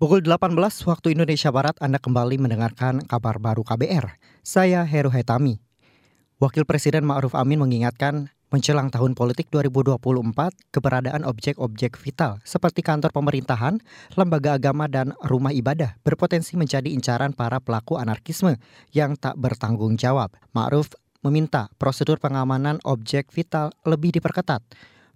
Pukul 18 waktu Indonesia Barat Anda kembali mendengarkan kabar baru KBR. Saya Heru Hetami. Wakil Presiden Ma'ruf Amin mengingatkan menjelang tahun politik 2024 keberadaan objek-objek vital seperti kantor pemerintahan, lembaga agama dan rumah ibadah berpotensi menjadi incaran para pelaku anarkisme yang tak bertanggung jawab. Ma'ruf meminta prosedur pengamanan objek vital lebih diperketat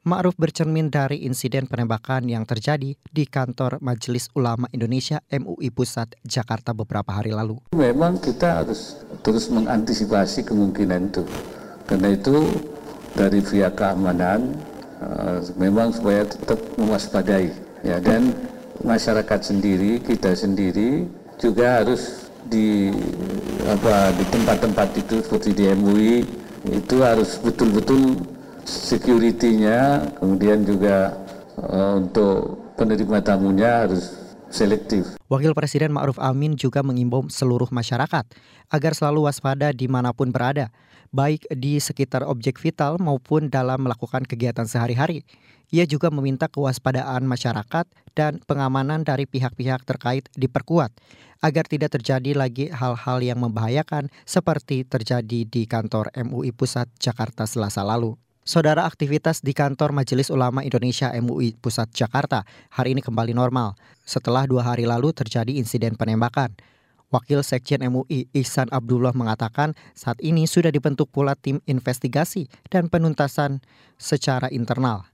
Ma'ruf bercermin dari insiden penembakan yang terjadi di kantor Majelis Ulama Indonesia MUI Pusat Jakarta beberapa hari lalu. Memang kita harus terus mengantisipasi kemungkinan itu. Karena itu dari pihak keamanan uh, memang supaya tetap mewaspadai ya dan masyarakat sendiri kita sendiri juga harus di apa di tempat-tempat itu seperti di MUI itu harus betul-betul security-nya, kemudian juga uh, untuk penerima tamunya harus selektif. Wakil Presiden Ma'ruf Amin juga mengimbau seluruh masyarakat agar selalu waspada di mana pun berada, baik di sekitar objek vital maupun dalam melakukan kegiatan sehari-hari. Ia juga meminta kewaspadaan masyarakat dan pengamanan dari pihak-pihak terkait diperkuat agar tidak terjadi lagi hal-hal yang membahayakan seperti terjadi di kantor MUI Pusat Jakarta Selasa lalu. Saudara aktivitas di kantor Majelis Ulama Indonesia MUI Pusat Jakarta hari ini kembali normal setelah dua hari lalu terjadi insiden penembakan. Wakil Sekjen MUI Ihsan Abdullah mengatakan saat ini sudah dibentuk pula tim investigasi dan penuntasan secara internal.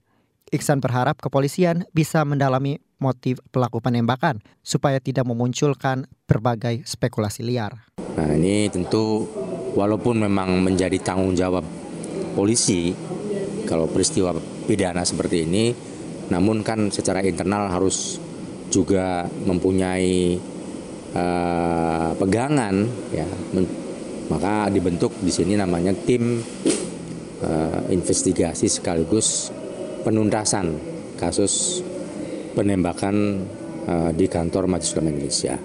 Iksan berharap kepolisian bisa mendalami motif pelaku penembakan supaya tidak memunculkan berbagai spekulasi liar. Nah ini tentu walaupun memang menjadi tanggung jawab polisi kalau peristiwa pidana seperti ini, namun kan secara internal harus juga mempunyai uh, pegangan, ya, maka dibentuk di sini namanya tim uh, investigasi sekaligus penuntasan kasus penembakan uh, di kantor Majelis Ulama Indonesia.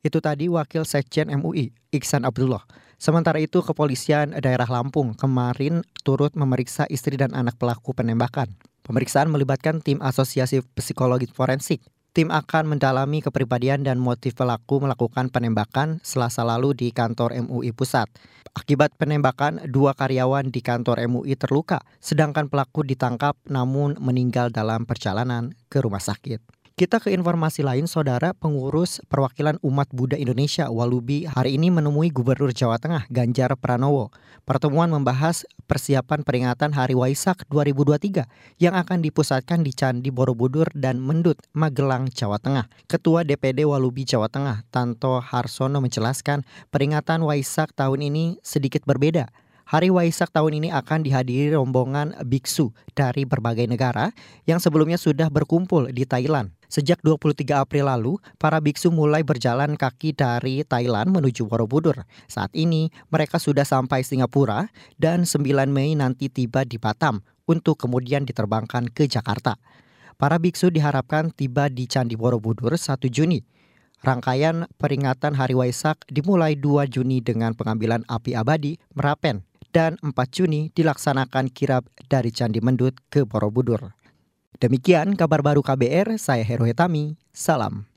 Itu tadi Wakil Sekjen MUI, Iksan Abdullah. Sementara itu, kepolisian daerah Lampung kemarin turut memeriksa istri dan anak pelaku penembakan. Pemeriksaan melibatkan tim asosiasi psikologi forensik. Tim akan mendalami kepribadian dan motif pelaku melakukan penembakan selasa lalu di kantor MUI Pusat. Akibat penembakan, dua karyawan di kantor MUI terluka, sedangkan pelaku ditangkap namun meninggal dalam perjalanan ke rumah sakit. Kita ke informasi lain, saudara pengurus perwakilan umat Buddha Indonesia Walubi hari ini menemui Gubernur Jawa Tengah Ganjar Pranowo. Pertemuan membahas persiapan peringatan Hari Waisak 2023 yang akan dipusatkan di Candi Borobudur dan Mendut, Magelang, Jawa Tengah. Ketua DPD Walubi Jawa Tengah, Tanto Harsono menjelaskan peringatan Waisak tahun ini sedikit berbeda Hari Waisak tahun ini akan dihadiri rombongan biksu dari berbagai negara yang sebelumnya sudah berkumpul di Thailand. Sejak 23 April lalu, para biksu mulai berjalan kaki dari Thailand menuju Borobudur. Saat ini, mereka sudah sampai Singapura dan 9 Mei nanti tiba di Batam untuk kemudian diterbangkan ke Jakarta. Para biksu diharapkan tiba di Candi Borobudur 1 Juni. Rangkaian peringatan Hari Waisak dimulai 2 Juni dengan pengambilan api abadi Merapen dan 4 Juni dilaksanakan kirap dari Candi Mendut ke Borobudur. Demikian kabar baru KBR, saya Heru Hetami, salam.